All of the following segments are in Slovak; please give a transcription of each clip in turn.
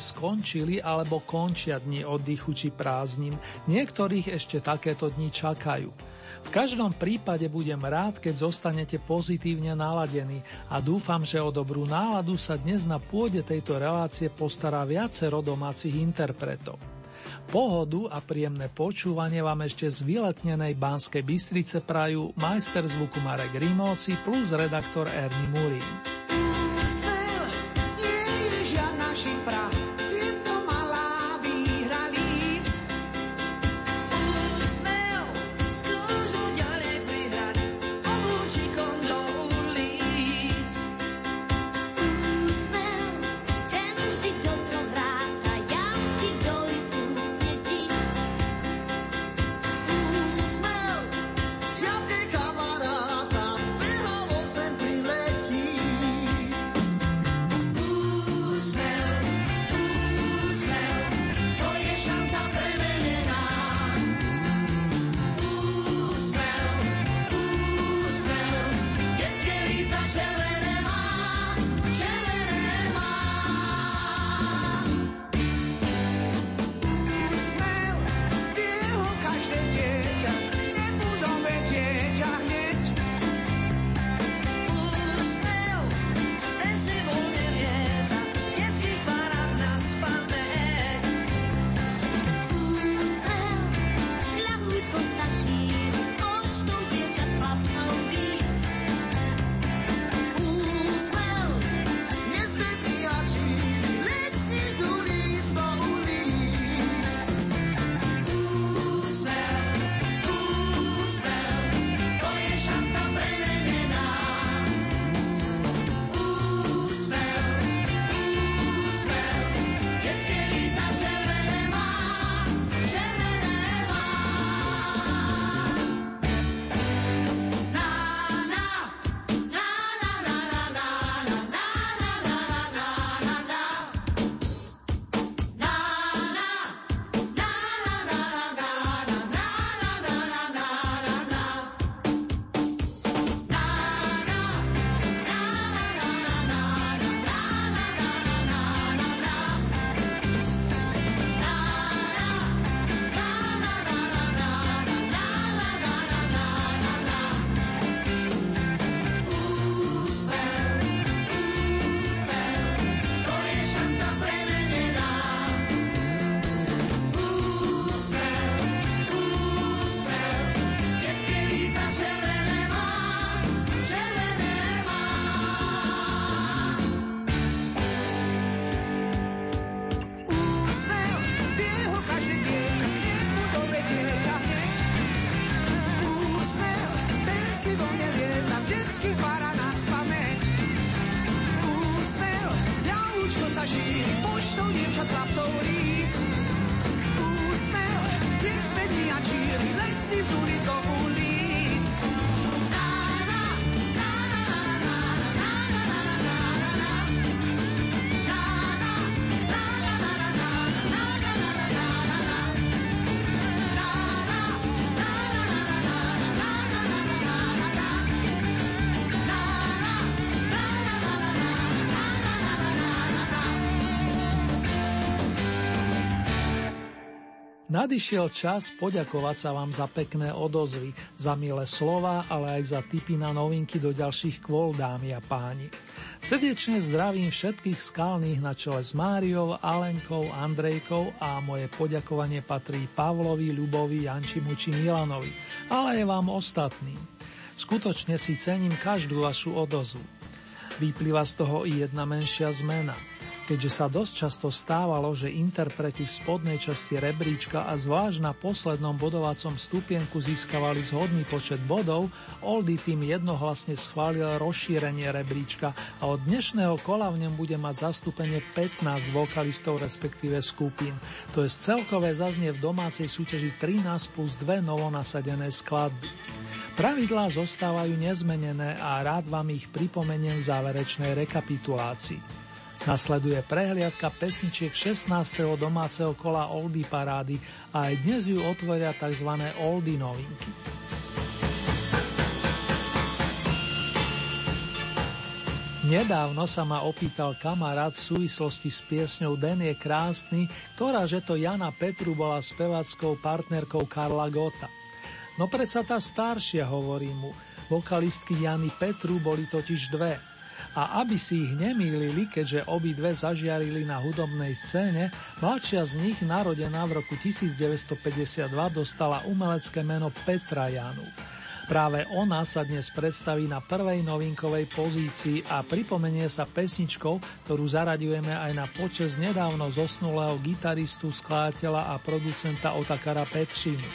Skončili alebo končia dni oddychu či prázdnin, niektorých ešte takéto dni čakajú. V každom prípade budem rád, keď zostanete pozitívne naladení a dúfam, že o dobrú náladu sa dnes na pôde tejto relácie postará viacero domácich interpretov. Pohodu a príjemné počúvanie vám ešte z vyletnenej Banskej Bystrice prajú majster zvuku Marek Rimóci plus redaktor Ernie Murín. Nadišiel čas poďakovať sa vám za pekné odozvy, za milé slova, ale aj za tipy na novinky do ďalších kvôl, dámy a páni. Srdečne zdravím všetkých skalných na čele s Máriou, Alenkou, Andrejkou a moje poďakovanie patrí Pavlovi, Ľubovi, Jančimu či Milanovi, ale aj vám ostatným. Skutočne si cením každú vašu odozvu. Vyplýva z toho i jedna menšia zmena – keďže sa dosť často stávalo, že interpreti v spodnej časti rebríčka a zvlášť na poslednom bodovacom stupienku získavali zhodný počet bodov, Oldy tým jednohlasne schválil rozšírenie rebríčka a od dnešného kola v ňom bude mať zastúpenie 15 vokalistov respektíve skupín. To je celkové zaznie v domácej súťaži 13 plus 2 novonasadené skladby. Pravidlá zostávajú nezmenené a rád vám ich pripomeniem v záverečnej rekapitulácii. Nasleduje prehliadka pesničiek 16. domáceho kola Oldy parády a aj dnes ju otvoria tzv. Oldy novinky. Nedávno sa ma opýtal kamarát v súvislosti s piesňou Den je krásny, ktorá že to Jana Petru bola spevackou partnerkou Karla Gota. No predsa tá staršia, hovorí mu. Vokalistky Jany Petru boli totiž dve. A aby si ich nemýlili, keďže obidve zažiarili na hudobnej scéne, mladšia z nich, narodená v roku 1952, dostala umelecké meno Petra Janu. Práve ona sa dnes predstaví na prvej novinkovej pozícii a pripomenie sa pesničkou, ktorú zaraďujeme aj na počas nedávno zosnulého gitaristu, skladateľa a producenta Otakara Petšinu.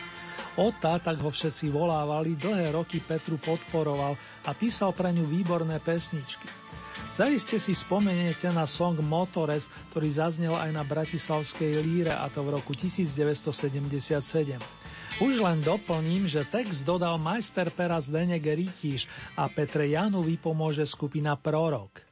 Ota, tak ho všetci volávali, dlhé roky Petru podporoval a písal pre ňu výborné pesničky. Zaiste si spomeniete na song Motores, ktorý zaznel aj na Bratislavskej líre a to v roku 1977. Už len doplním, že text dodal majster pera Zdenek Rytíš a Petre Janu vypomôže skupina Prorok.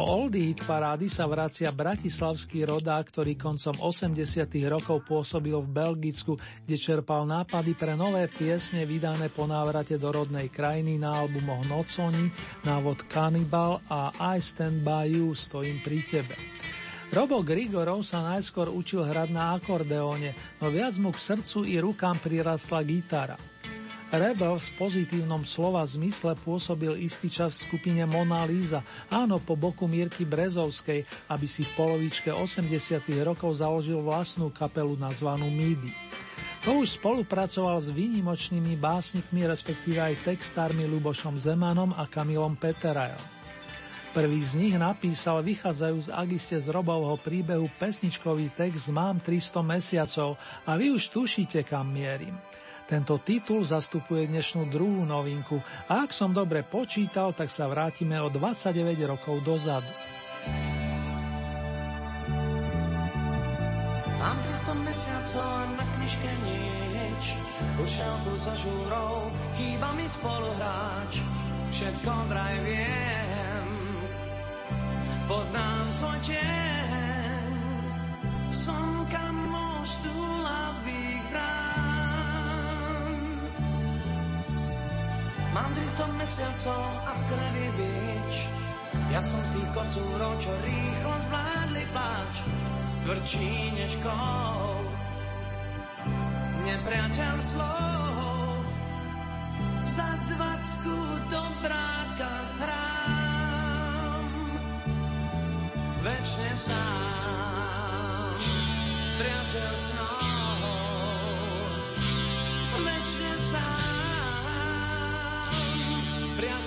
Do Oldie Hit parády sa vracia bratislavský rodák, ktorý koncom 80 rokov pôsobil v Belgicku, kde čerpal nápady pre nové piesne vydané po návrate do rodnej krajiny na albumoch Noconi, návod Cannibal a I Stand By You, stojím pri tebe. Robo Grigorov sa najskôr učil hrať na akordeóne, no viac mu k srdcu i rukám prirastla gitara. Rebel v pozitívnom slova zmysle pôsobil istý čas v skupine Mona Lisa, áno po boku Mírky Brezovskej, aby si v polovičke 80 rokov založil vlastnú kapelu nazvanú Midi. To už spolupracoval s výnimočnými básnikmi, respektíve aj textármi Lubošom Zemanom a Kamilom Peterajom. Prvý z nich napísal vychádzajú z Agiste z Robovho príbehu pesničkový text Mám 300 mesiacov a vy už tušíte, kam mierim. Tento titul zastupuje dnešnú druhú novinku. A ak som dobre počítal, tak sa vrátime o 29 rokov dozadu. Mám 300 mesiacov na knižke nič. Už tu za žúrou, chýba mi spoluhráč. Všetko vraj viem. Poznám svoj tieň. Som kamoš Mám 300 mesiacov a v krvi bič. Ja som z tých kocúrov, čo rýchlo zvládli pláč. Tvrdší než kol. Nepriateľ slov. Za dvacku do bráka hrám. Večne sám. Priateľ snov.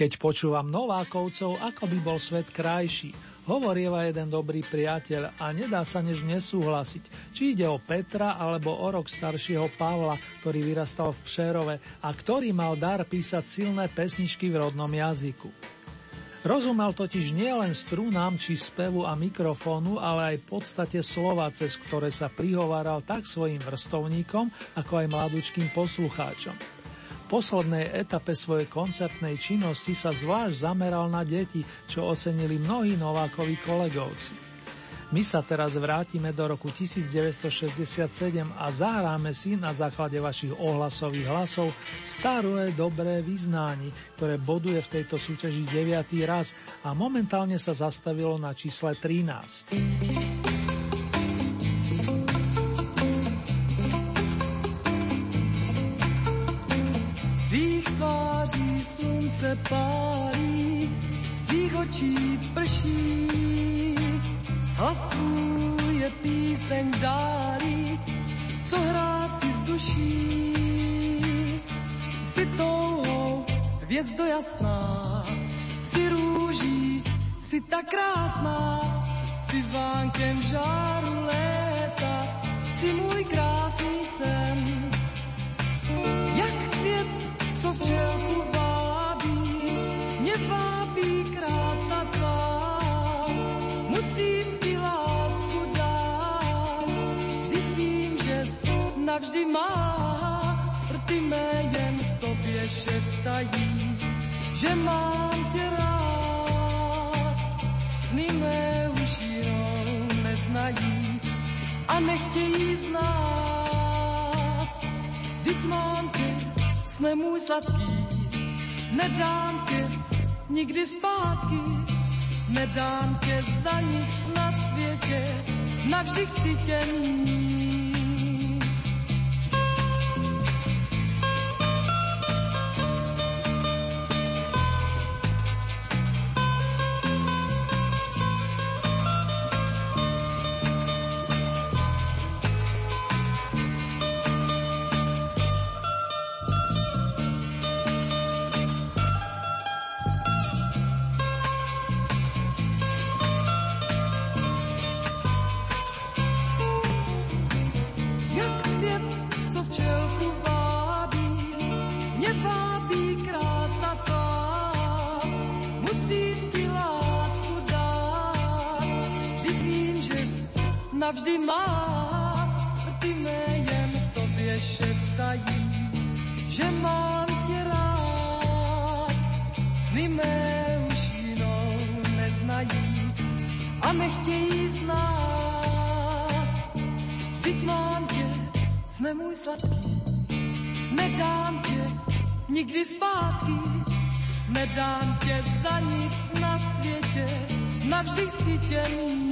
Keď počúvam Novákovcov, ako by bol svet krajší, hovorieva jeden dobrý priateľ a nedá sa než nesúhlasiť, či ide o Petra alebo o rok staršieho Pavla, ktorý vyrastal v Přerove a ktorý mal dar písať silné pesničky v rodnom jazyku. Rozumel totiž nielen strúnám či spevu a mikrofónu, ale aj podstate slova, cez ktoré sa prihováral tak svojim vrstovníkom, ako aj mladúčkým poslucháčom poslednej etape svojej koncertnej činnosti sa zvlášť zameral na deti, čo ocenili mnohí Novákovi kolegovci. My sa teraz vrátime do roku 1967 a zahráme si na základe vašich ohlasových hlasov staré dobré vyznání, ktoré boduje v tejto súťaži 9. raz a momentálne sa zastavilo na čísle 13. slunce pálí, z tvých očí prší. Hlas tvůj je píseň dálí, co hrá si z duší. Jsi touhou, hvězdo jasná, si růží, si tak krásná, si vánkem žáru léta, si můj krásný sen. Jak květ, co včelku vábí, navždy má, rty mé jen tobě šeptají, že mám tě rád. Sny mé už jinou neznají a nechtějí znát. Vždyť mám tě, jsme můj sladký, nedám tě nikdy zpátky, nedám tě za nic na světě, navždy chci tě mít. Nikdy zpátky, nedám tě za nic na světě, navždy chci tě mít.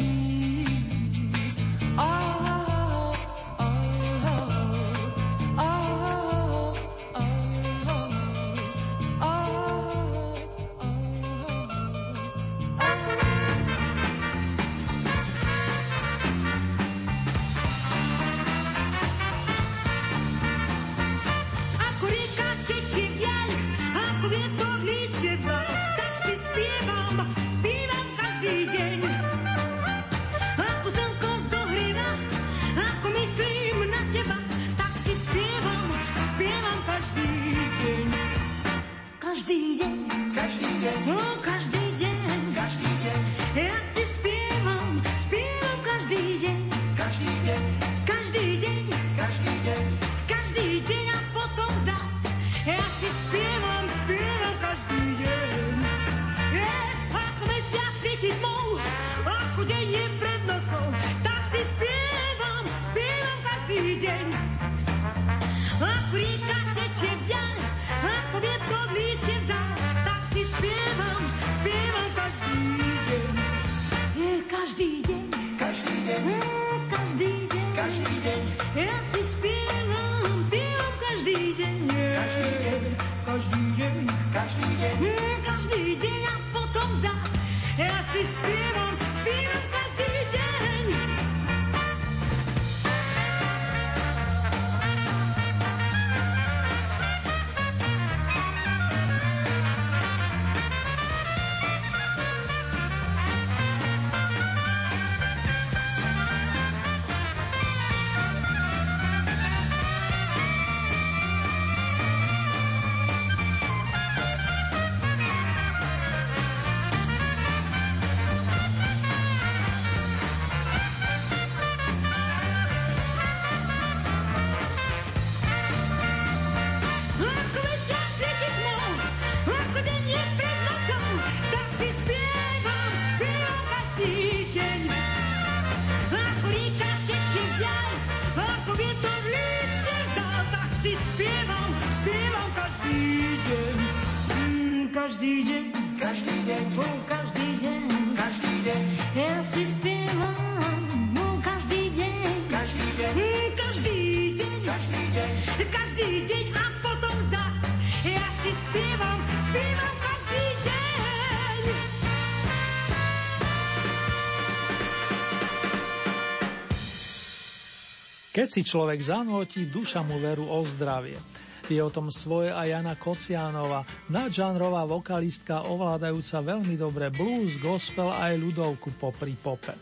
Keď si človek zanotí, duša mu veru o zdravie. Je o tom svoje aj Jana Kociánova, nadžánrová vokalistka ovládajúca veľmi dobre blues, gospel a aj ľudovku popri pope.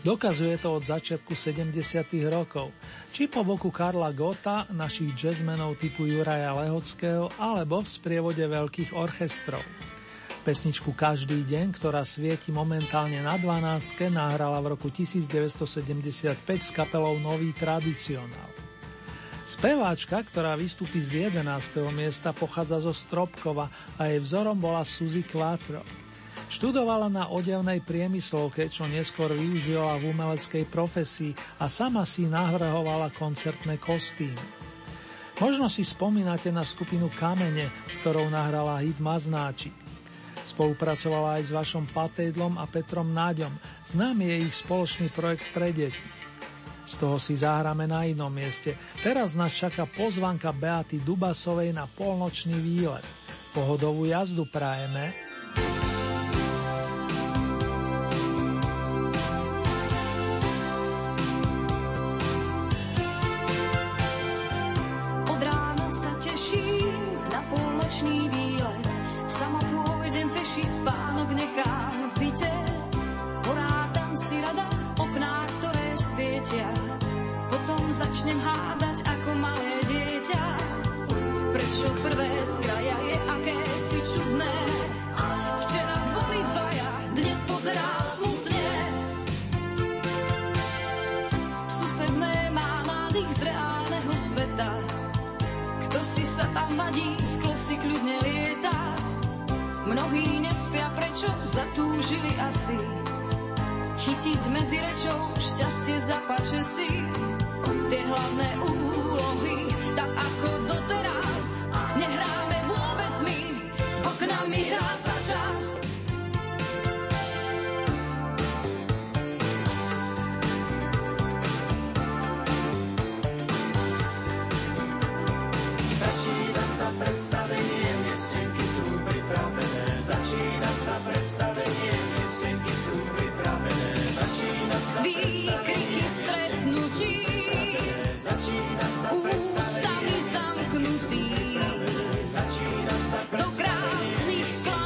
Dokazuje to od začiatku 70. rokov, či po boku Karla Gota, našich jazzmenov typu Juraja Lehockého, alebo v sprievode veľkých orchestrov. Pesničku Každý deň, ktorá svieti momentálne na 12. nahrala v roku 1975 s kapelou Nový tradicionál. Speváčka, ktorá vystúpi z 11. miesta, pochádza zo Stropkova a jej vzorom bola Suzy Quattro. Študovala na odevnej priemyslovke, čo neskôr využila v umeleckej profesii a sama si navrhovala koncertné kostýmy. Možno si spomínate na skupinu Kamene, s ktorou nahrala hit Maznáčik. Spolupracovala aj s vašom Patejdlom a Petrom Náďom. Známy je ich spoločný projekt pre deti. Z toho si zahráme na inom mieste. Teraz nás čaká pozvanka Beaty Dubasovej na polnočný výlet. Pohodovú jazdu prajeme. Prečo prvé z kraja je aké si čudné? Včera boli dvaja, dnes pozerá smutne. Susedné má mladých z reálneho sveta. Kto si sa tam vadí, sklo si kľudne lieta. Mnohí nespia, prečo zatúžili asi chytiť medzi rečou šťastie zapače si tie hlavné úlohy, tak ako doteraz. Hrá sa čas. Začína sa predstavenie, miestenky sú pripravené. Začína sa predstavenie, miestenky sú pripravené. Začína sa Výkriky stretnutí ústami zamknutý do krásnych sklamaní.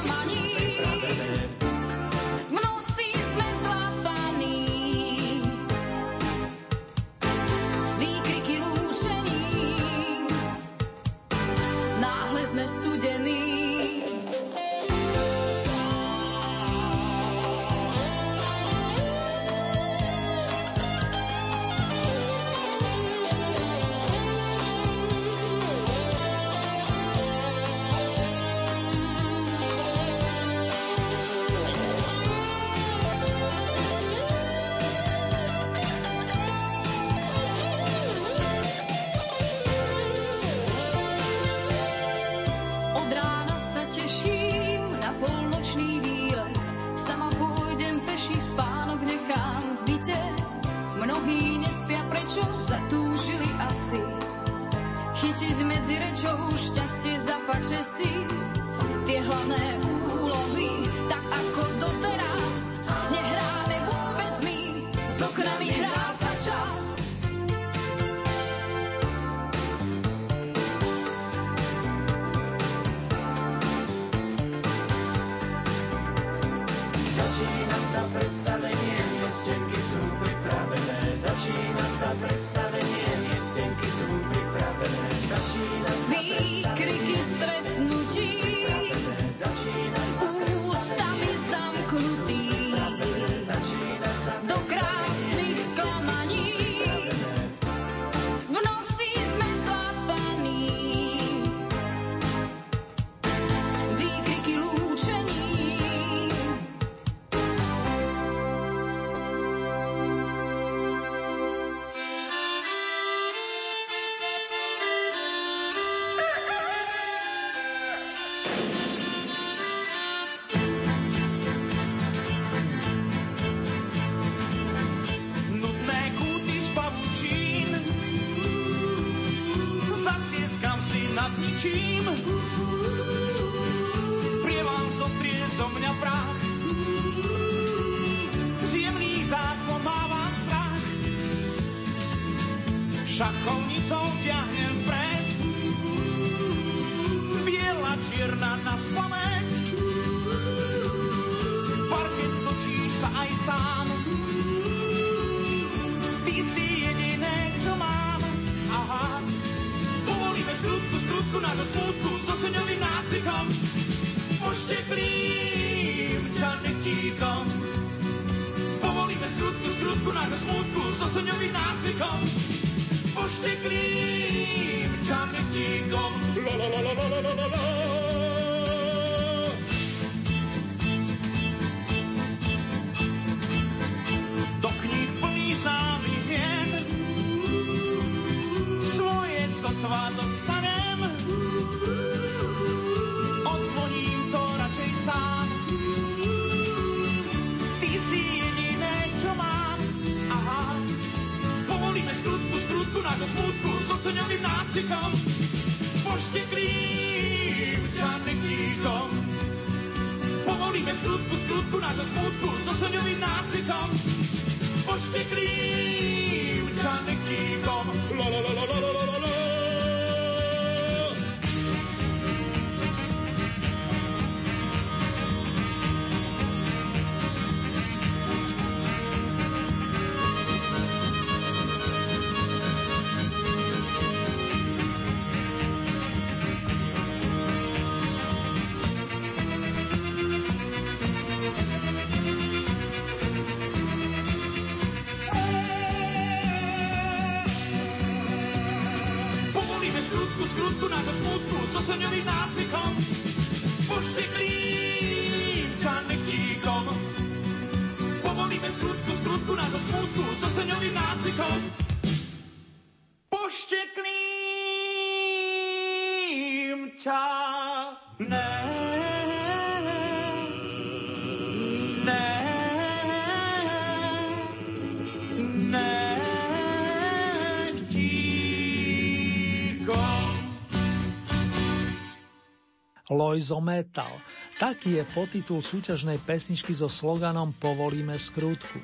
Loizo Metal. Taký je potitul súťažnej pesničky so sloganom Povolíme skrutku.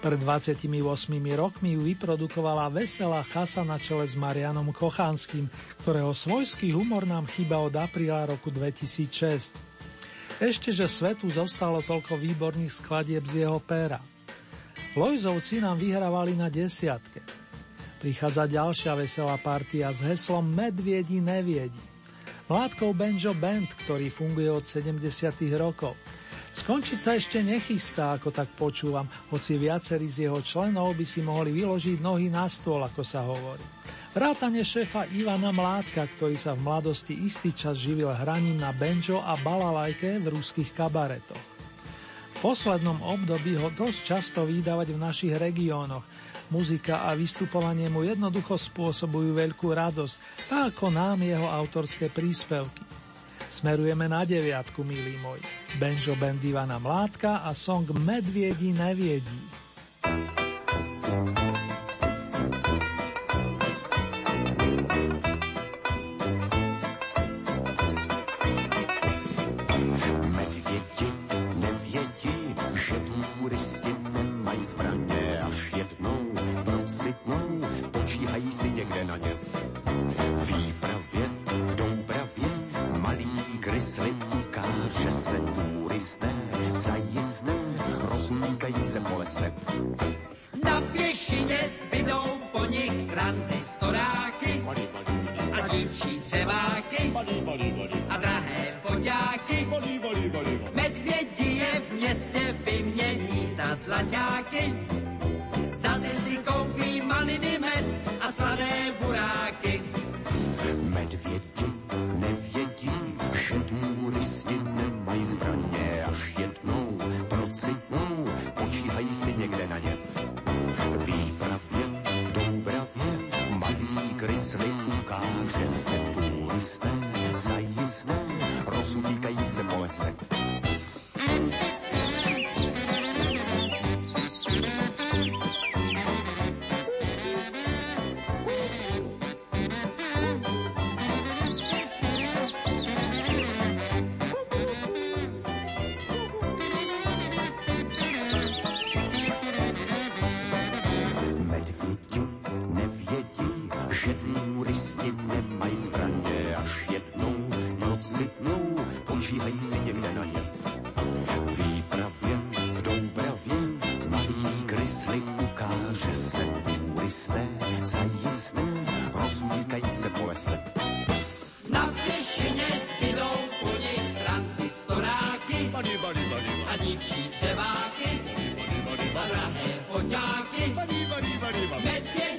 Pred 28 rokmi ju vyprodukovala veselá chasa na čele s Marianom Kochanským, ktorého svojský humor nám chýba od apríla roku 2006. Ešte, že svetu zostalo toľko výborných skladieb z jeho péra. Lojzovci nám vyhrávali na desiatke. Prichádza ďalšia veselá partia s heslom Medviedi neviedi. Mládkov Benjo Band, ktorý funguje od 70. rokov. Skončiť sa ešte nechystá, ako tak počúvam, hoci viacerí z jeho členov by si mohli vyložiť nohy na stôl, ako sa hovorí. Vrátane šéfa Ivana Mládka, ktorý sa v mladosti istý čas živil hraním na banjo a balalajke v ruských kabaretoch. V poslednom období ho dosť často vydávať v našich regiónoch. Muzika a vystupovanie mu jednoducho spôsobujú veľkú radosť, tak ako nám jeho autorské príspevky. Smerujeme na deviatku, milí moji. Benjo Band Ivana Mládka a song Medviedi neviedí. Medvědi rozmíkají se po lese. Na pěšině zbydou po nich transistoráky a dívčí dřeváky a drahé foťáky. Medvědi je v městě vymění za zlaťáky. nuestra. někde na ní. Výpravě v Doubravě malý krysli ukáže se turisté, zajisté rozmíkají se po lese. Na pěšině zbydou po nich transistoráky body, body, body, a dívčí dřeváky. A drahé foťáky. Medvědi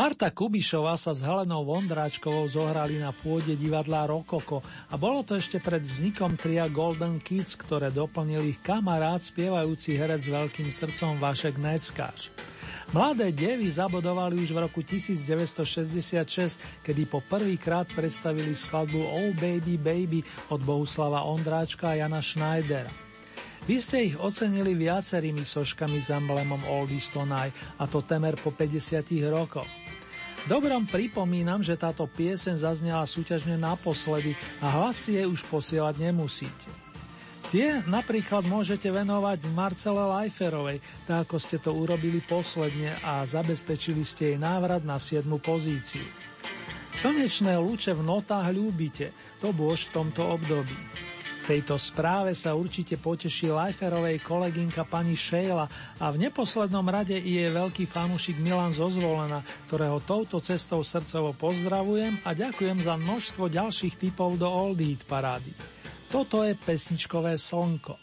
Marta Kubišová sa s Helenou Vondráčkovou zohrali na pôde divadla Rokoko a bolo to ešte pred vznikom tria Golden Kids, ktoré doplnil ich kamarát, spievajúci herec s veľkým srdcom Vašek Neckář. Mladé devy zabodovali už v roku 1966, kedy po prvýkrát predstavili skladbu Oh Baby Baby od Bohuslava Ondráčka a Jana Schneidera. Vy ste ich ocenili viacerými soškami s emblemom Oldies Tonight, a to temer po 50 rokoch. Dobrom pripomínam, že táto pieseň zaznela súťažne naposledy a hlasy jej už posielať nemusíte. Tie napríklad môžete venovať Marcele Lajferovej, tak ako ste to urobili posledne a zabezpečili ste jej návrat na 7. pozíciu. Slnečné lúče v notách ľúbite, to bôž v tomto období. Tejto správe sa určite poteší Lajferovej kolegynka pani Šejla a v neposlednom rade i jej veľký fanúšik Milan Zozvolena, ktorého touto cestou srdcovo pozdravujem a ďakujem za množstvo ďalších typov do Old Heat parády. Toto je pesničkové slnko.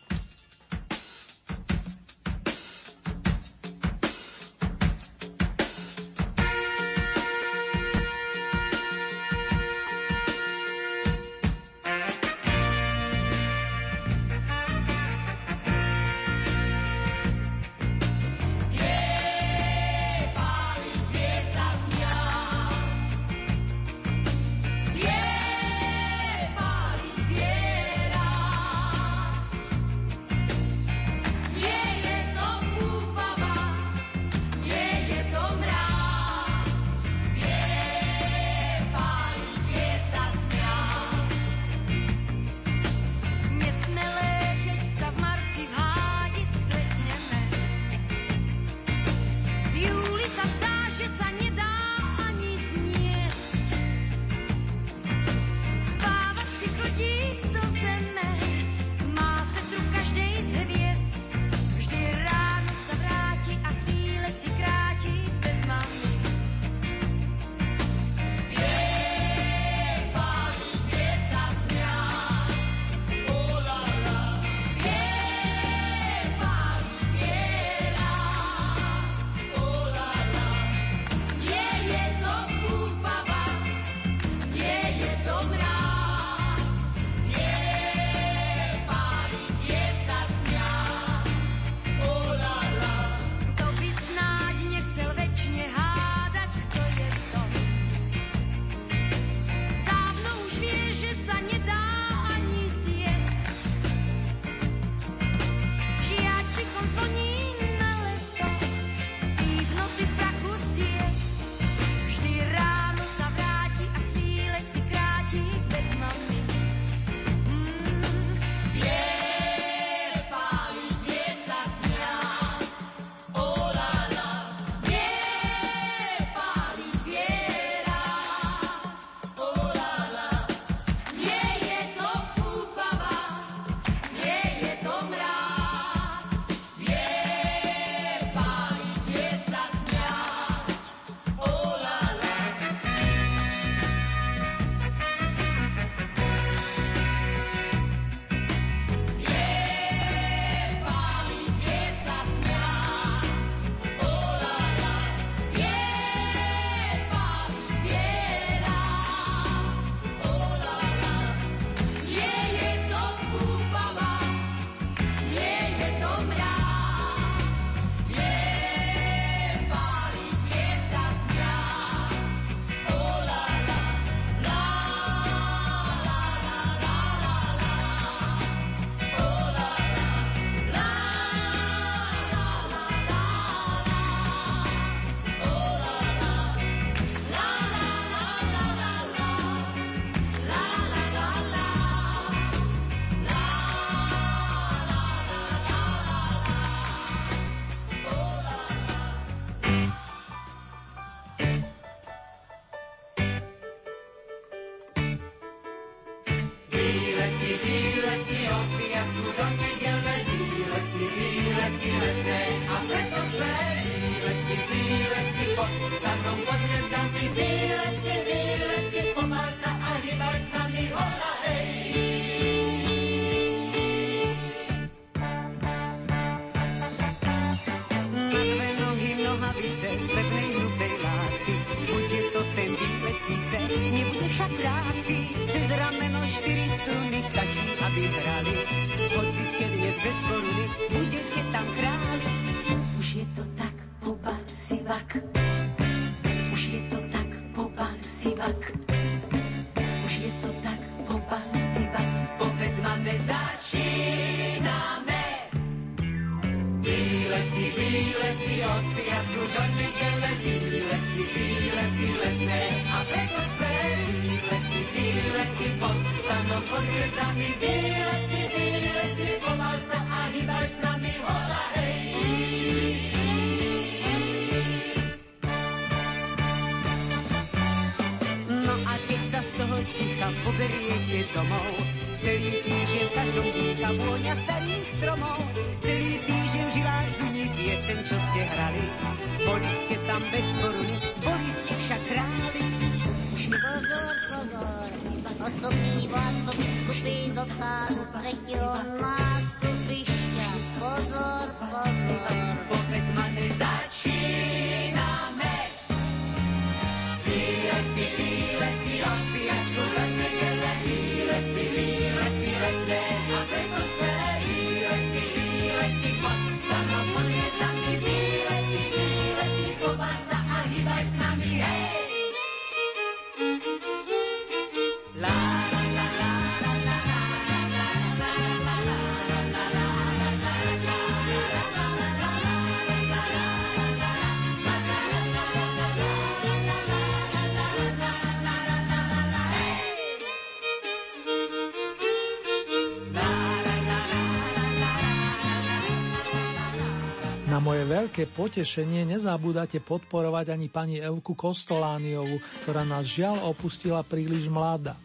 Veľké potešenie nezabúdate podporovať ani pani Evku Kostolániovú, ktorá nás žiaľ opustila príliš mladá.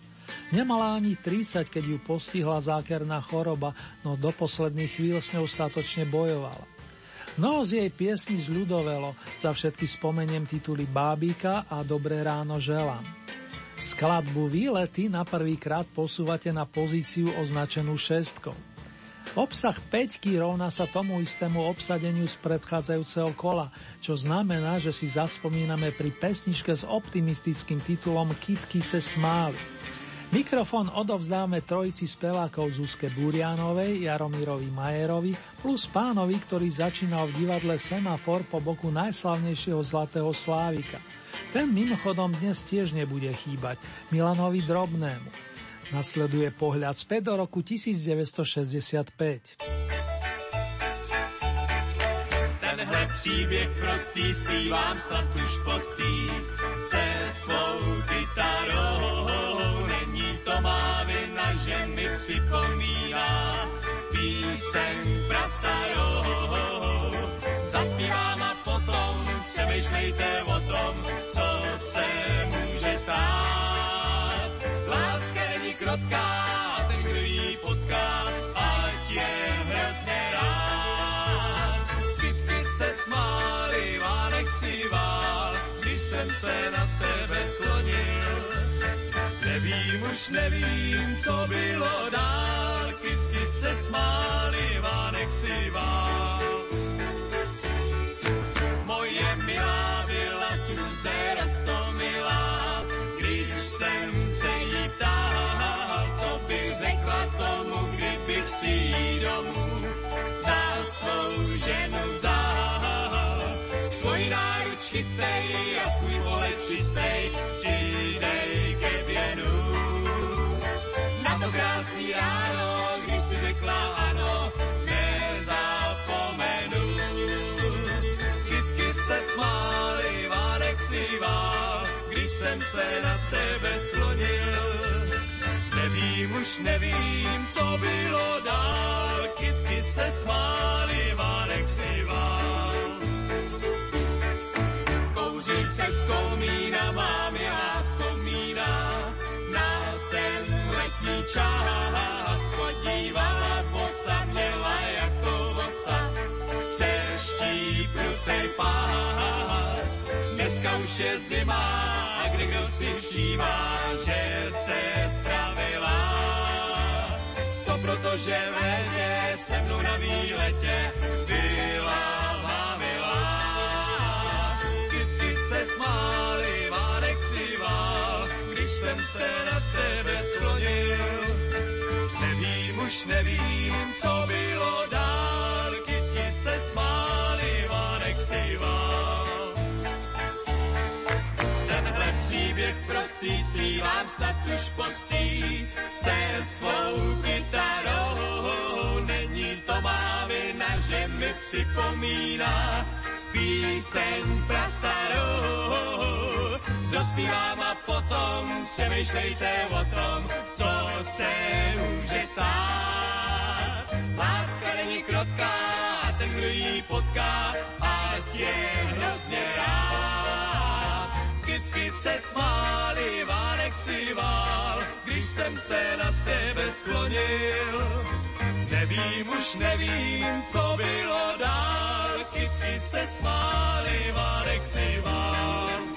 Nemala ani 30, keď ju postihla zákerná choroba, no do posledných chvíľ s ňou statočne bojovala. Mnoho z jej piesní zľudovelo, za všetky spomeniem tituly Bábika a Dobré ráno želám. Skladbu Výlety na prvýkrát posúvate na pozíciu označenú šestkou. Obsah peťky rovná sa tomu istému obsadeniu z predchádzajúceho kola, čo znamená, že si zaspomíname pri pesničke s optimistickým titulom Kitky se smáli. Mikrofón odovzdáme trojici spevákov Zuzke Burianovej, Jaromírovi Majerovi plus pánovi, ktorý začínal v divadle Semafor po boku najslavnejšieho Zlatého Slávika. Ten mimochodom dnes tiež nebude chýbať, Milanovi Drobnému. Nasleduje pohľad späť do roku 1965. Tenhle příběh prostý zpívám snad už postý se svou kytarou. Není to má vina, že mi připomíná píseň prastarou. Zaspívám a potom přemýšlejte o tom, co se Není krotká, ten, kdo ji potká, ať je hrozně rád. Vždycky se smáli, Vánek si vál, když jsem se na tebe sklonil. Nevím, už nevím, co bylo dál, kytky se smáli, Vánek si vál. Se na tebe slonil. Nevím, už nevím, co bylo dál, kytky se smály, Vánek si vál. Kouří se z komína, mám já z komína, na ten letní čas. Chodívala bosa, měla jako vosa, přeští prutej pás. Dneska už je zima, si všímá, že se spravila. To proto, že v létě se mnou na výletě byla milá. Kytky se smály, Vánek si vál, když jsem se na tebe sklonil. Nevím, už nevím, už postý se svou kytarou. Není to má vina, že mi připomíná píseň prastarou. Dospívám a potom přemýšlejte o tom, co se může stát. Láska není krotká, ten, kdo ji potká, ať je hrozně rád. Kytky se smály, Vánek si když jsem se na tebe sklonil. Nevím, už nevím, co bylo dál, kytky se smály, Vánek si vál.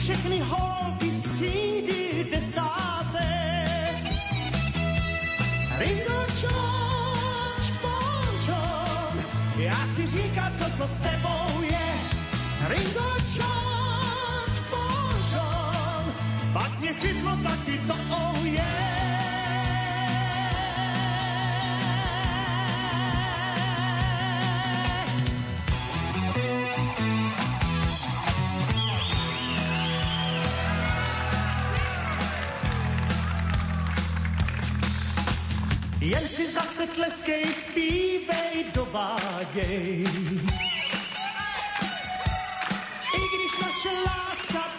Všechny holky z třídy desáté. Ringo George Bon John, já si říkám, co to s tebou je. Ringo George Bon John, pak mě chytlo taky to oh yeah. Zase tleskej, zpívej, dováděj. I když naše láska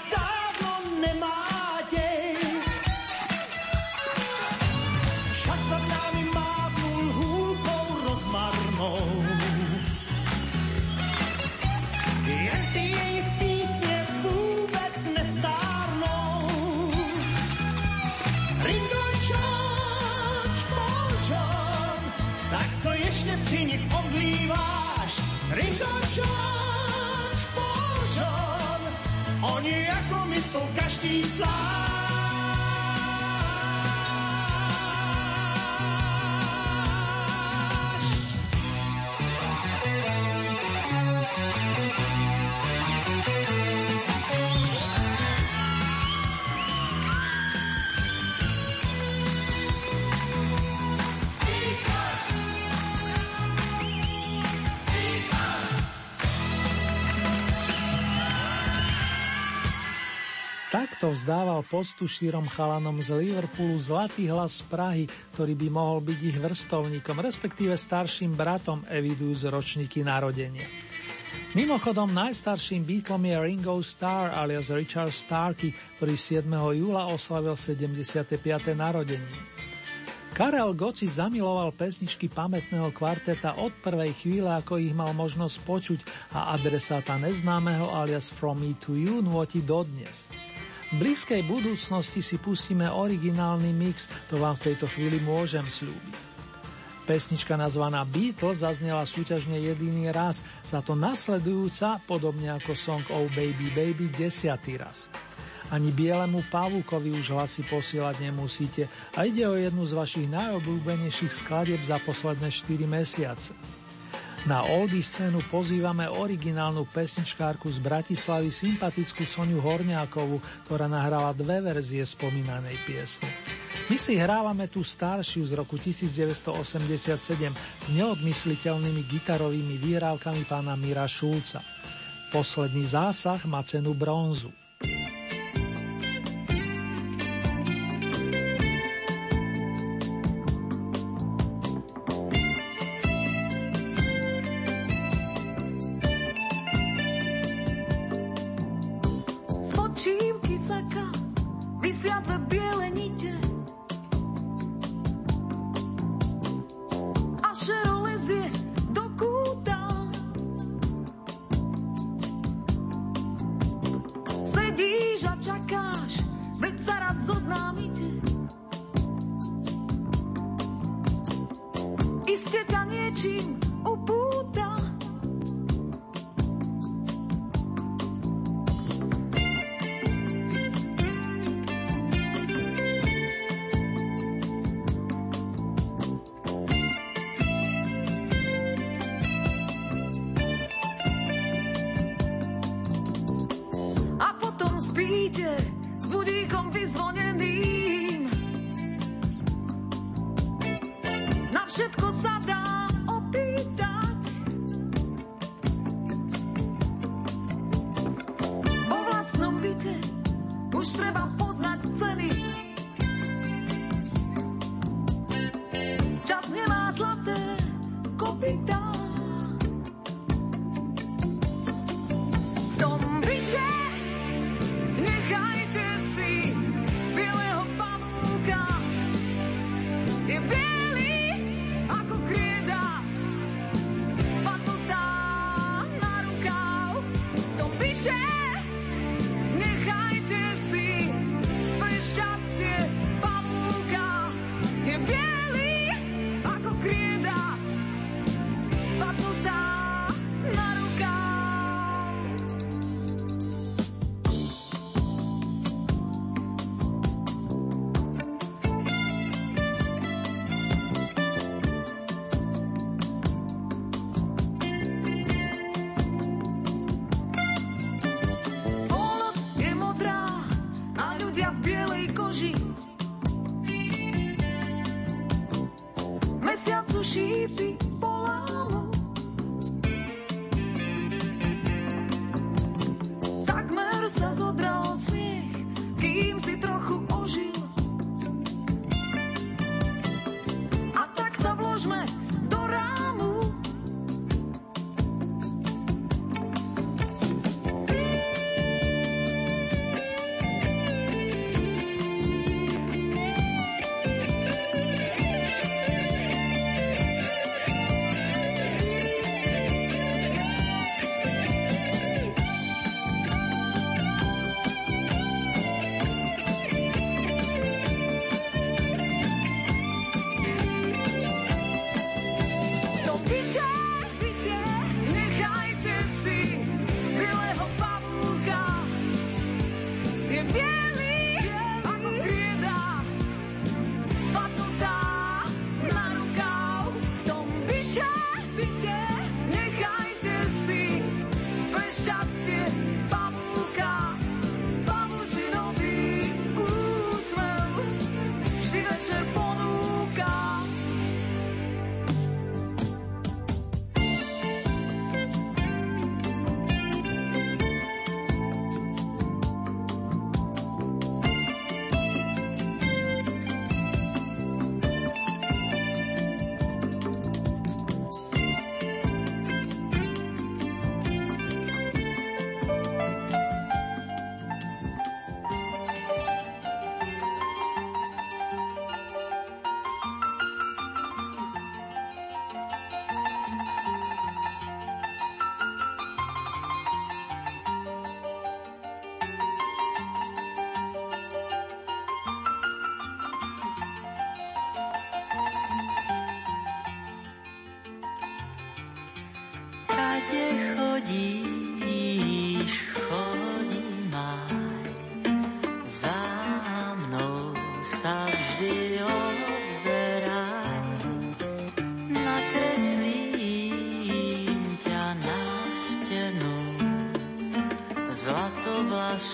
jsou každý zvlášť. Takto vzdával poctu štyrom chalanom z Liverpoolu zlatý hlas z Prahy, ktorý by mohol byť ich vrstovníkom, respektíve starším bratom evidujúc ročníky narodenia. Mimochodom, najstarším Beatlom je Ringo Starr alias Richard Starkey, ktorý 7. júla oslavil 75. narodeniny. Karel Goci zamiloval pesničky pamätného kvarteta od prvej chvíle, ako ich mal možnosť počuť a adresáta neznámeho alias From Me to You nôti dodnes. V blízkej budúcnosti si pustíme originálny mix, to vám v tejto chvíli môžem slúbiť. Pesnička nazvaná Beatles zaznela súťažne jediný raz, za to nasledujúca, podobne ako song Oh Baby Baby, desiatý raz. Ani bielemu pavúkovi už hlasy posielať nemusíte a ide o jednu z vašich najobľúbenejších skladieb za posledné 4 mesiace. Na oldy scénu pozývame originálnu pesničkárku z Bratislavy, sympatickú Soniu Horňákovú, ktorá nahrala dve verzie spomínanej piesne. My si hrávame tú staršiu z roku 1987 s neodmysliteľnými gitarovými výrávkami pána Mira Šulca. Posledný zásah má cenu bronzu.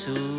soon.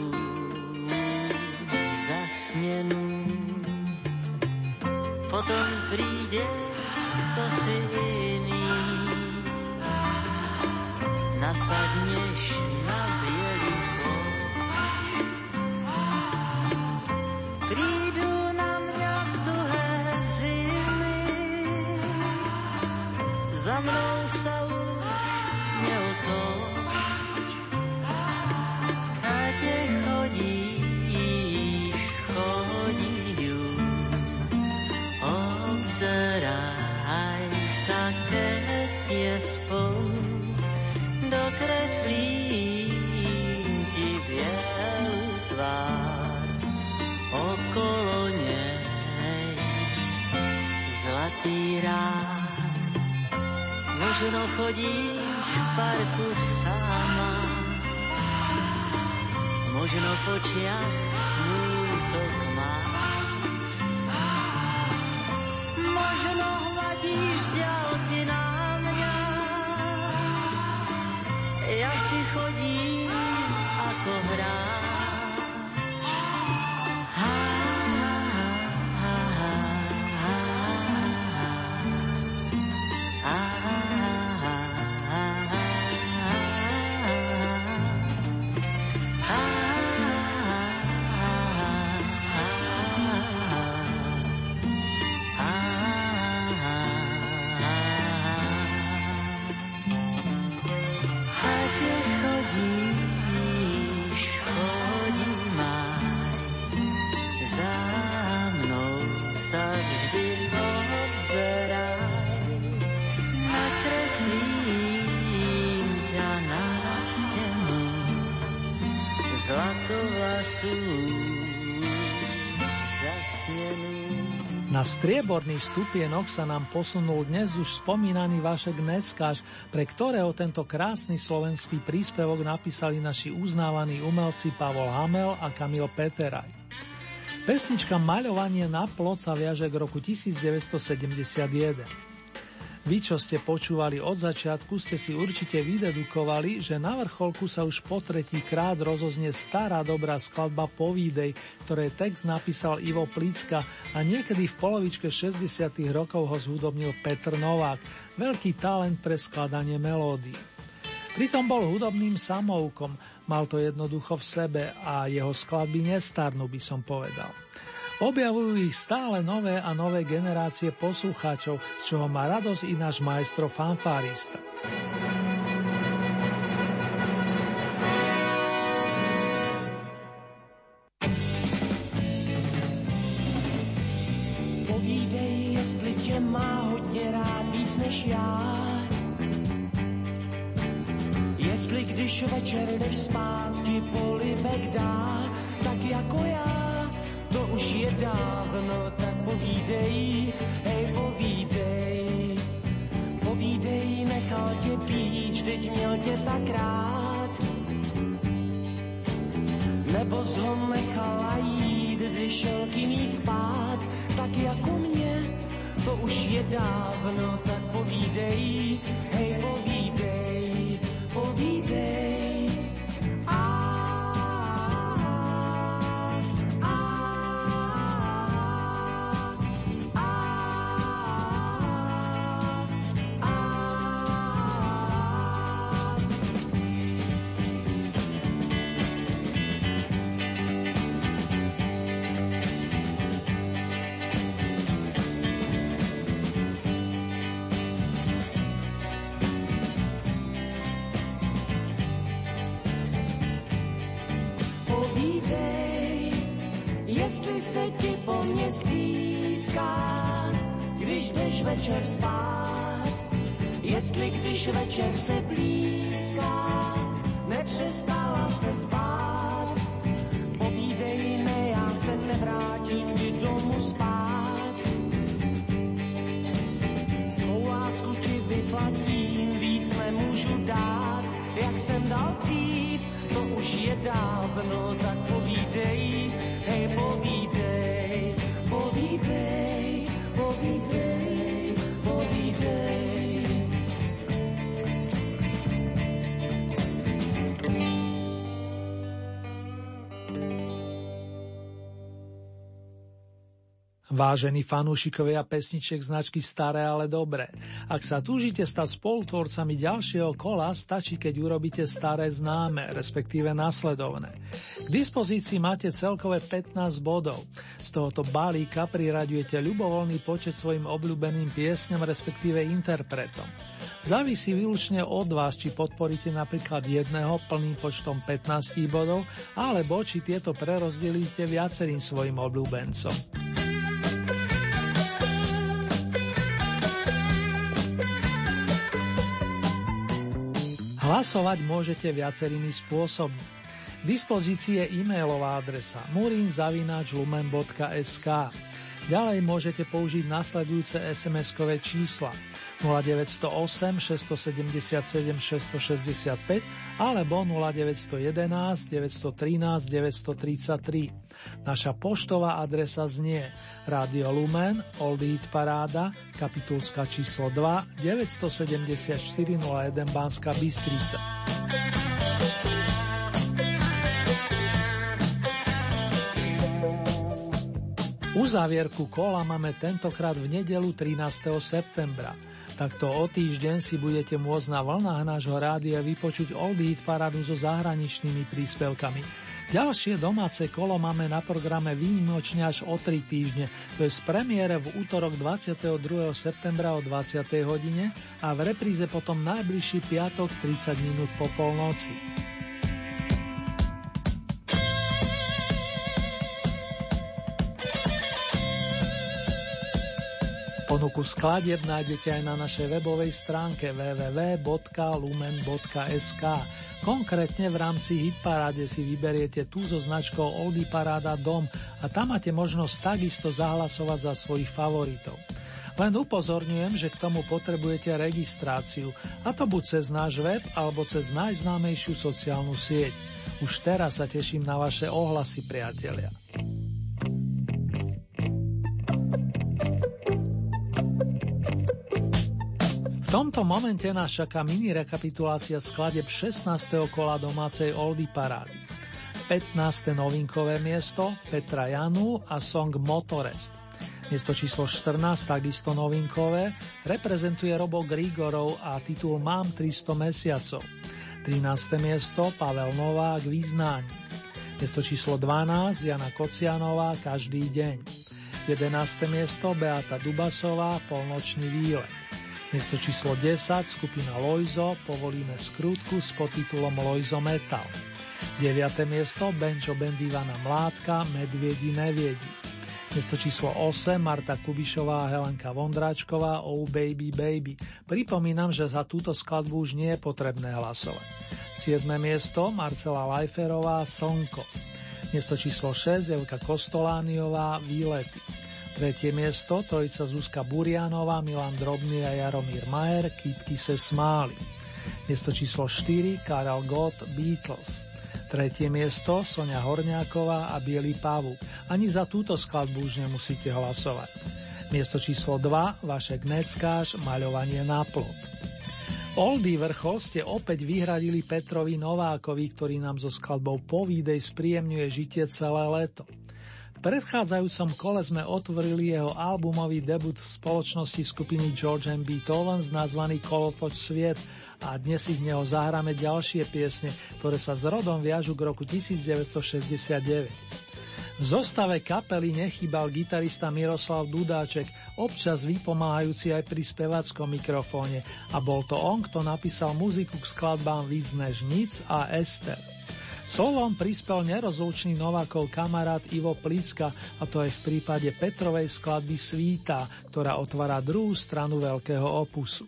Možno v očiach smútok Na strieborný stupienok sa nám posunul dnes už spomínaný Vašek Neckáš, pre ktorého tento krásny slovenský príspevok napísali naši uznávaní umelci Pavol Hamel a Kamil Peteraj. Pesnička Maľovanie na plot sa viaže k roku 1971. Vy, čo ste počúvali od začiatku, ste si určite vydedukovali, že na vrcholku sa už po tretí krát rozoznie stará dobrá skladba Povídej, ktoré text napísal Ivo Plícka a niekedy v polovičke 60. rokov ho zhudobnil Petr Novák, veľký talent pre skladanie melódií. Pritom bol hudobným samoukom, mal to jednoducho v sebe a jeho skladby nestarnú, by som povedal. Objavujú ich stále nové a nové generácie poslucháčov, z čoho má radosť i náš majstro fanfárista. Povídej, jestli tě má hodně rád víc než. Jestli když večer spát, ti polibek dá, tak jako já to už je dávno, tak povídej, hej povídej. Povídej, nechal tě píč, teď měl tě tak rád. Nebo zho nechala jít, když šel k jiný spát, tak jako mě, to už je dávno, tak povídej, hej povídej, povídej. Večer spát. Jestli když večer se blízká, nepřestala Vážení fanúšikovia pesničiek značky Staré, ale dobré. Ak sa túžite stať spolutvorcami ďalšieho kola, stačí, keď urobíte staré známe, respektíve následovné. K dispozícii máte celkové 15 bodov. Z tohoto balíka priraďujete ľubovoľný počet svojim obľúbeným piesňam, respektíve interpretom. Závisí výlučne od vás, či podporíte napríklad jedného plným počtom 15 bodov, alebo či tieto prerozdelíte viacerým svojim obľúbencom. Hlasovať môžete viacerými spôsobmi. K dispozícii je e-mailová adresa murinzavinačlumen.sk Ďalej môžete použiť nasledujúce SMS-kové čísla 0908 677 665 alebo 0911 913 933. Naša poštová adresa znie Radio Lumen, Old Eat Paráda, kapitulska číslo 2, 974 01 Banska Bystrica. Uzávierku kola máme tentokrát v nedelu 13. septembra. Takto o týždeň si budete môcť na vlnách nášho rádia vypočuť Old Eat paradu so zahraničnými príspevkami. Ďalšie domáce kolo máme na programe výnimočne až o 3 týždne, to je z premiére v útorok 22. septembra o 20. hodine a v repríze potom najbližší piatok 30 minút po polnoci. Ponuku skladieb nájdete aj na našej webovej stránke www.lumen.sk. Konkrétne v rámci Hitparáde si vyberiete tú so značkou Oldy Paráda Dom a tam máte možnosť takisto zahlasovať za svojich favoritov. Len upozorňujem, že k tomu potrebujete registráciu, a to buď cez náš web alebo cez najznámejšiu sociálnu sieť. Už teraz sa teším na vaše ohlasy, priatelia. Tomto momente nás čaká mini rekapitulácia skladeb 16. kola domácej Oldy parády. 15. novinkové miesto Petra Janu a song Motorest. Miesto číslo 14, takisto novinkové, reprezentuje Robo Grigorov a titul Mám 300 mesiacov. 13. miesto Pavel Novák Význání. Miesto číslo 12 Jana Kocianová Každý deň. 11. miesto Beata Dubasová Polnočný výlet. Miesto číslo 10 skupina Loizo Povolíme skrutku s podtitulom Loizo Metal. 9. miesto Benčo Bendivana Mládka Medviedi neviedi. Miesto číslo 8 Marta Kubišová a Helenka Vondráčková Oh Baby Baby. Pripomínam, že za túto skladbu už nie je potrebné hlasovať. 7. miesto Marcela Lajferová Slnko. Miesto číslo 6 Evka Kostolániová Výlety. Tretie miesto trojica Zuzka Burianová, Milan Drobný a Jaromír Majer, Kitky se smáli. Miesto číslo 4 Karel Gott, Beatles. Tretie miesto Sonia Horňáková a Bielý pavúk. Ani za túto skladbu už nemusíte hlasovať. Miesto číslo 2 Vašek Neckáš, Maľovanie na plot. Oldy vrchol ste opäť vyhradili Petrovi Novákovi, ktorý nám so skladbou Povídej spríjemňuje žitie celé leto. Predchádzajúcom kole sme otvorili jeho albumový debut v spoločnosti skupiny George and Beethoven nazvaný Kolotoč sviet a dnes si z neho zahráme ďalšie piesne, ktoré sa s rodom viažu k roku 1969. V zostave kapely nechýbal gitarista Miroslav Dudáček, občas vypomáhajúci aj pri spevackom mikrofóne a bol to on, kto napísal muziku k skladbám Víc než nic a Ester. Slovom prispel nerozlučný Novákov kamarát Ivo Plicka, a to aj v prípade Petrovej skladby Svíta, ktorá otvára druhú stranu veľkého opusu.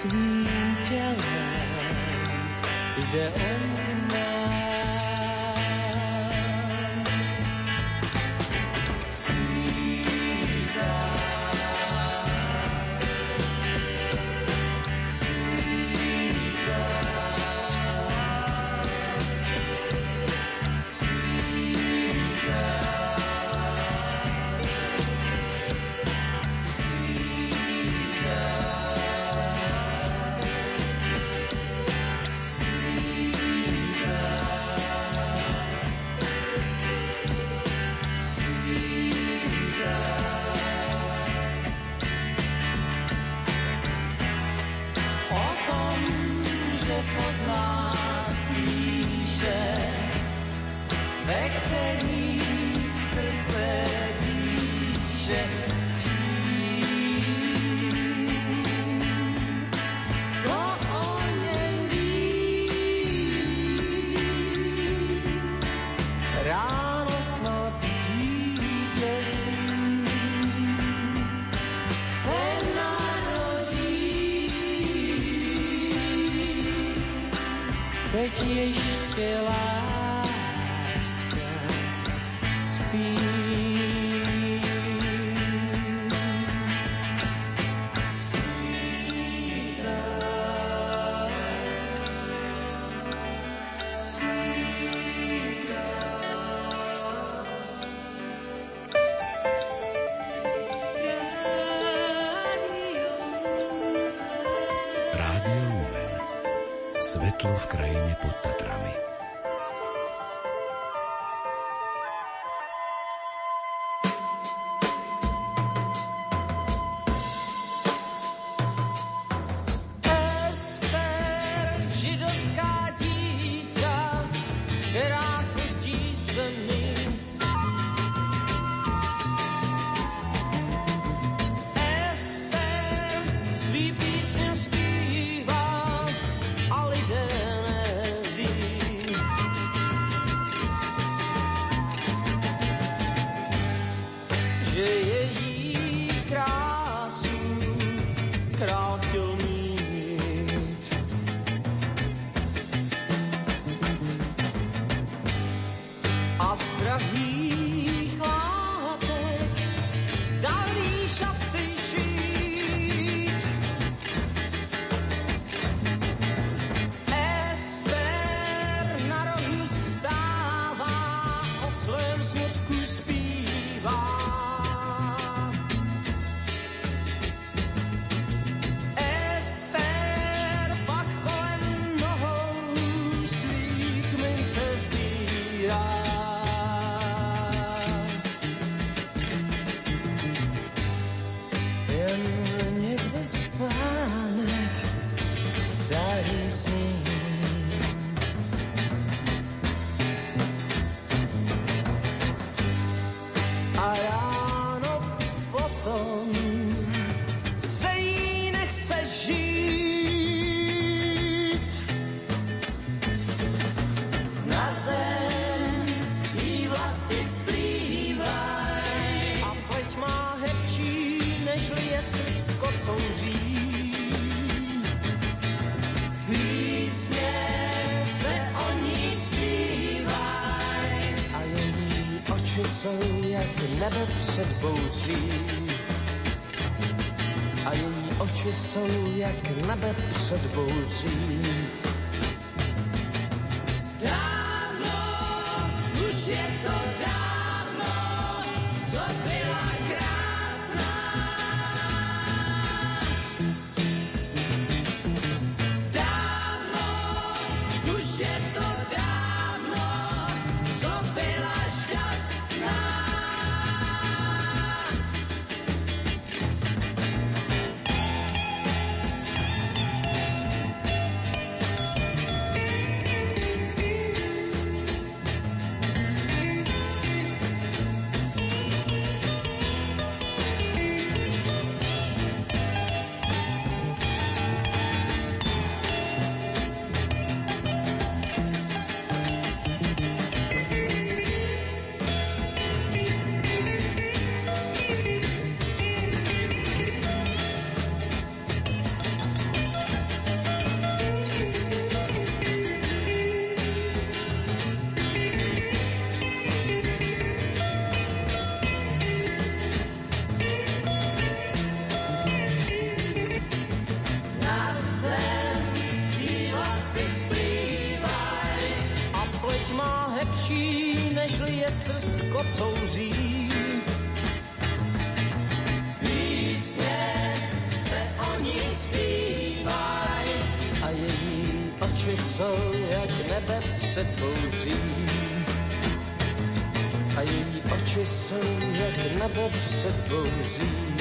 Tvým tělem jde on. k bouří. A její oči jsou jak nebe před bouří. Před bouří. A její oči jsou jak nebe před bouří.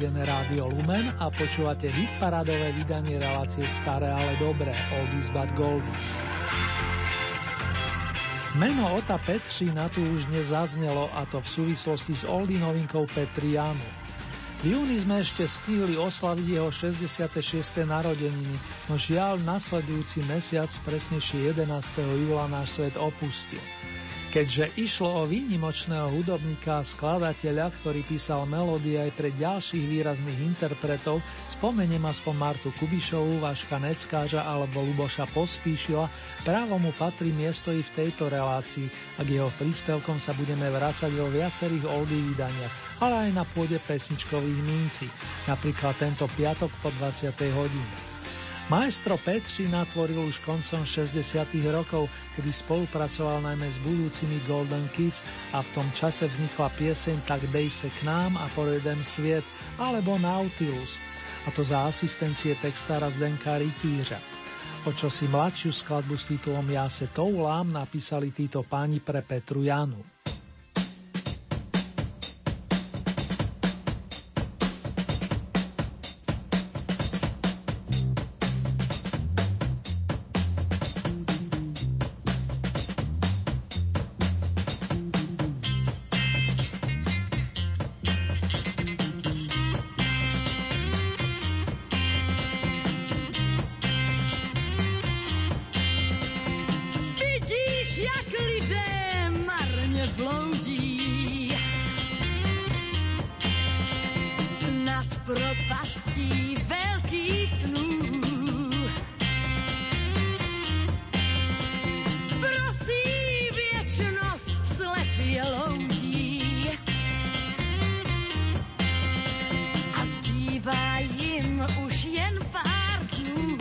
Naladené rádio Lumen a počúvate hitparadové vydanie relácie Staré, ale dobré, Oldies but Goldies. Meno Ota Petřína tu už nezaznelo a to v súvislosti s oldie novinkou Petrianu. V júni sme ešte stihli oslaviť jeho 66. narodeniny, no žiaľ nasledujúci mesiac, presnejšie 11. júla náš svet opustil. Keďže išlo o výnimočného hudobníka a skladateľa, ktorý písal melódie aj pre ďalších výrazných interpretov, spomeniem aspoň Martu Kubišovú, Vaška Neckáža alebo Luboša Pospíšila, právo mu patrí miesto i v tejto relácii a k jeho príspevkom sa budeme vrácať vo viacerých oldie vydaniach, ale aj na pôde pesničkových mincí, napríklad tento piatok po 20. hodine. Maestro Petri natvoril už koncom 60. rokov, kedy spolupracoval najmä s budúcimi Golden Kids a v tom čase vznikla pieseň Tak dej se k nám a pojedem sviet alebo Nautilus, a to za asistencie textára Zdenka Rytířa. O čo si mladšiu skladbu s titulom Ja se toulám napísali títo páni pre Petru Janu. propastí veľkých snů. Prosí věčnost slepě jim už jen pár dnů.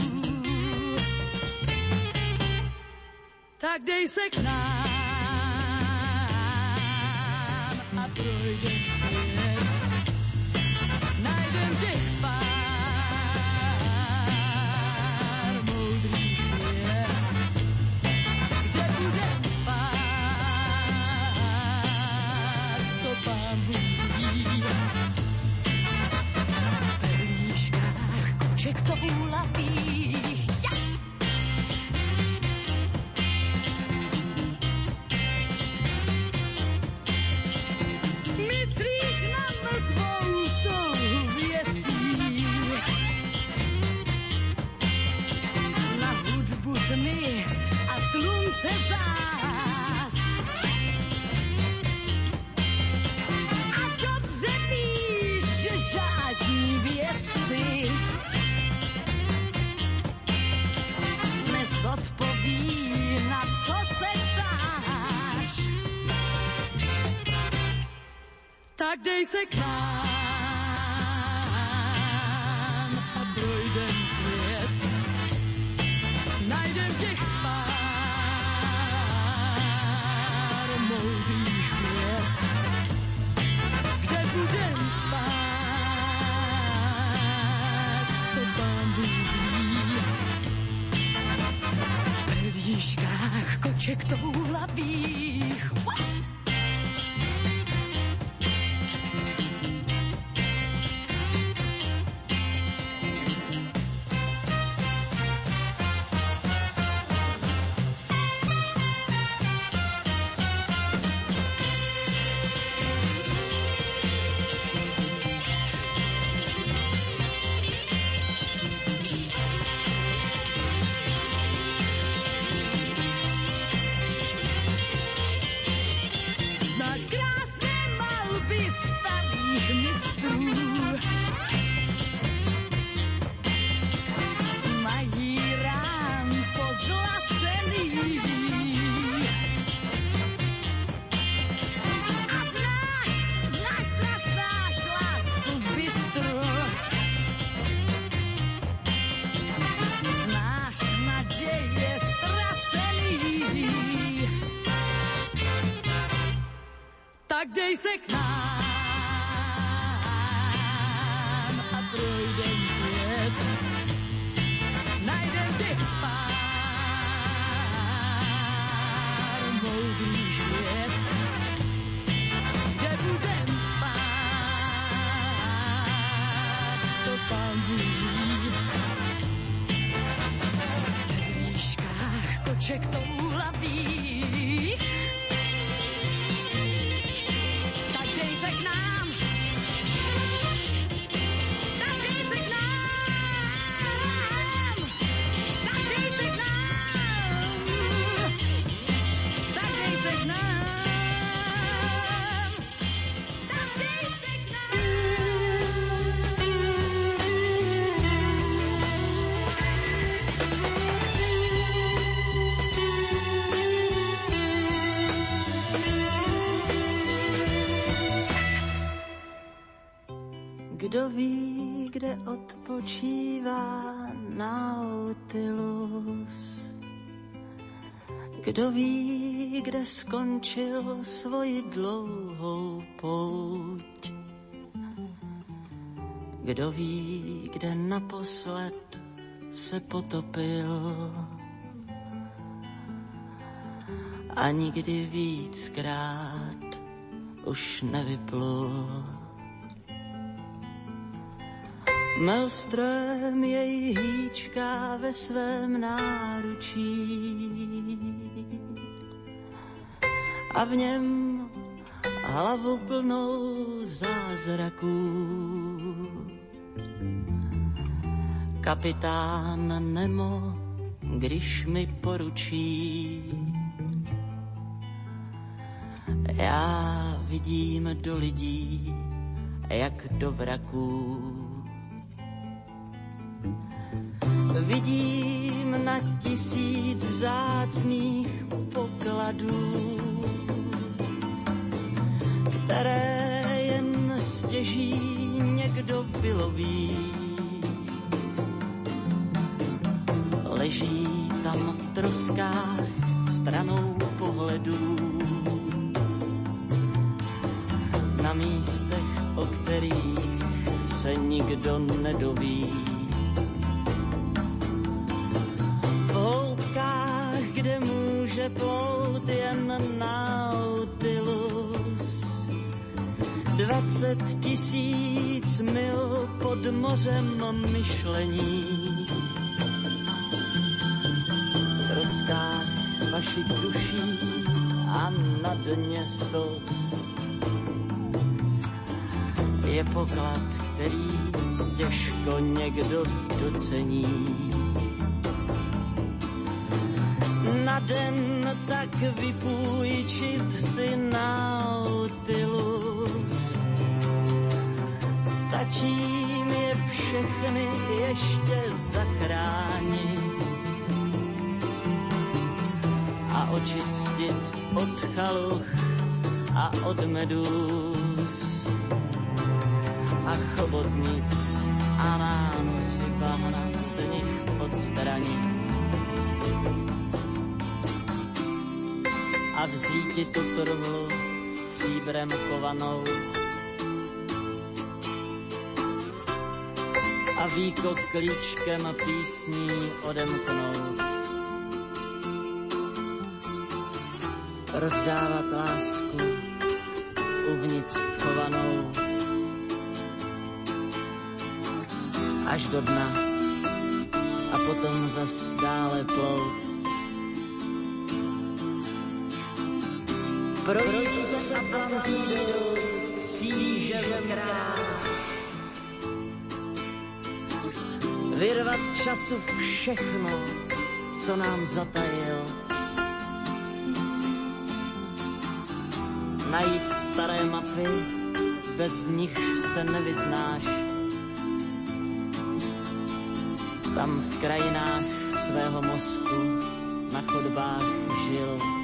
Tak dej se k nám. tej seknáš. skončil svoji dlouhou pouť. Kdo ví, kde naposled se potopil a nikdy víckrát už nevyplul. Melström jej hýčká ve svém náručí a v něm hlavu plnou zázraků. Kapitán Nemo, když mi poručí, já vidím do lidí, jak do vraků. Vidím na tisíc vzácných pokladů které jen stěží někdo vyloví. Leží tam v troskách stranou pohledů. Na místech, o kterých se nikdo nedoví. V hloubkách, kde může plout jen na. 20 tisíc mil pod mořem myšlení. V troskách duší a na dně slz je poklad, který těžko někdo docení. Na den tak vypůjčit si nautilu Stačí mi je všechny ještě zachránit a očistit od chaluch a od medus a chobotnic a nánosy bahna z nich odstranit. A vzít ti tu trhlu s příbrem kovanou výkot klíčkem písní odemknout. Rozdávat lásku uvnitř schovanou až do dna a potom zas dále plout. Projít se Atlantidou křížem krát. Vyrvat času všechno, co nám zatajil. Najít staré mapy, bez nich se nevyznáš. Tam v krajinách svého mozku na chodbách žil.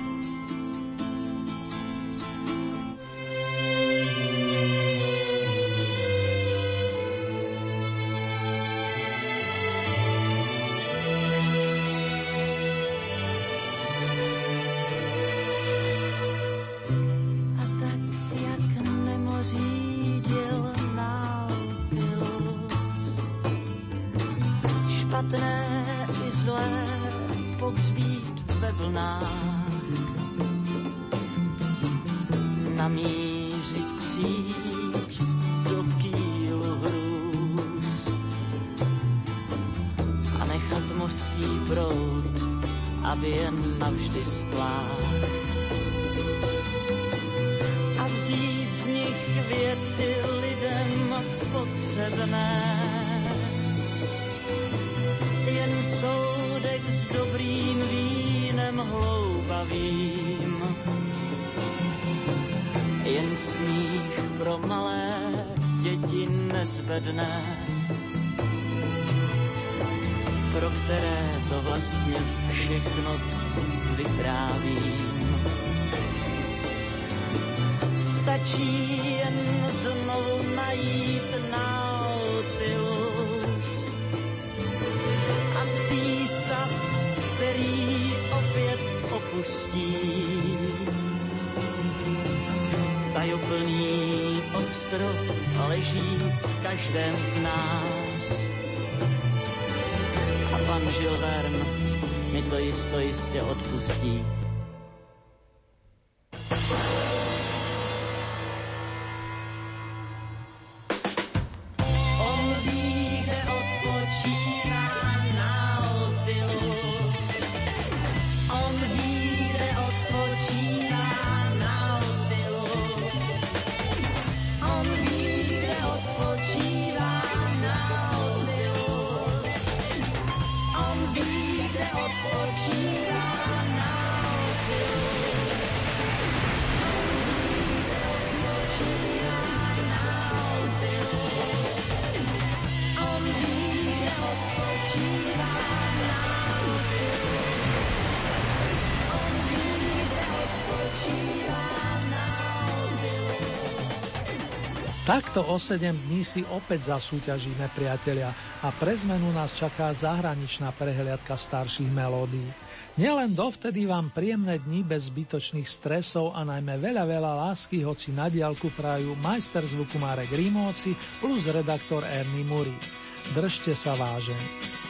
Věci lidem potřebné, jen soudek s dobrým vínem hloubavým. Jen smích pro malé děti nezvedné, pro které to vlastně všechno vyprávím. Stačí jen znovu najít Nautilus a přístav, který opět opustí. Tajoplný ostrov leží v každém z nás. A pan Žilvern mi to jisto jistě odpustí. Takto o 7 dní si opäť zasúťažíme, priatelia, a pre zmenu nás čaká zahraničná prehliadka starších melódií. Nielen dovtedy vám príjemné dni bez zbytočných stresov a najmä veľa, veľa lásky, hoci na diálku prajú majster zvuku Marek Rímovci plus redaktor Ernie Muri. Držte sa vážení.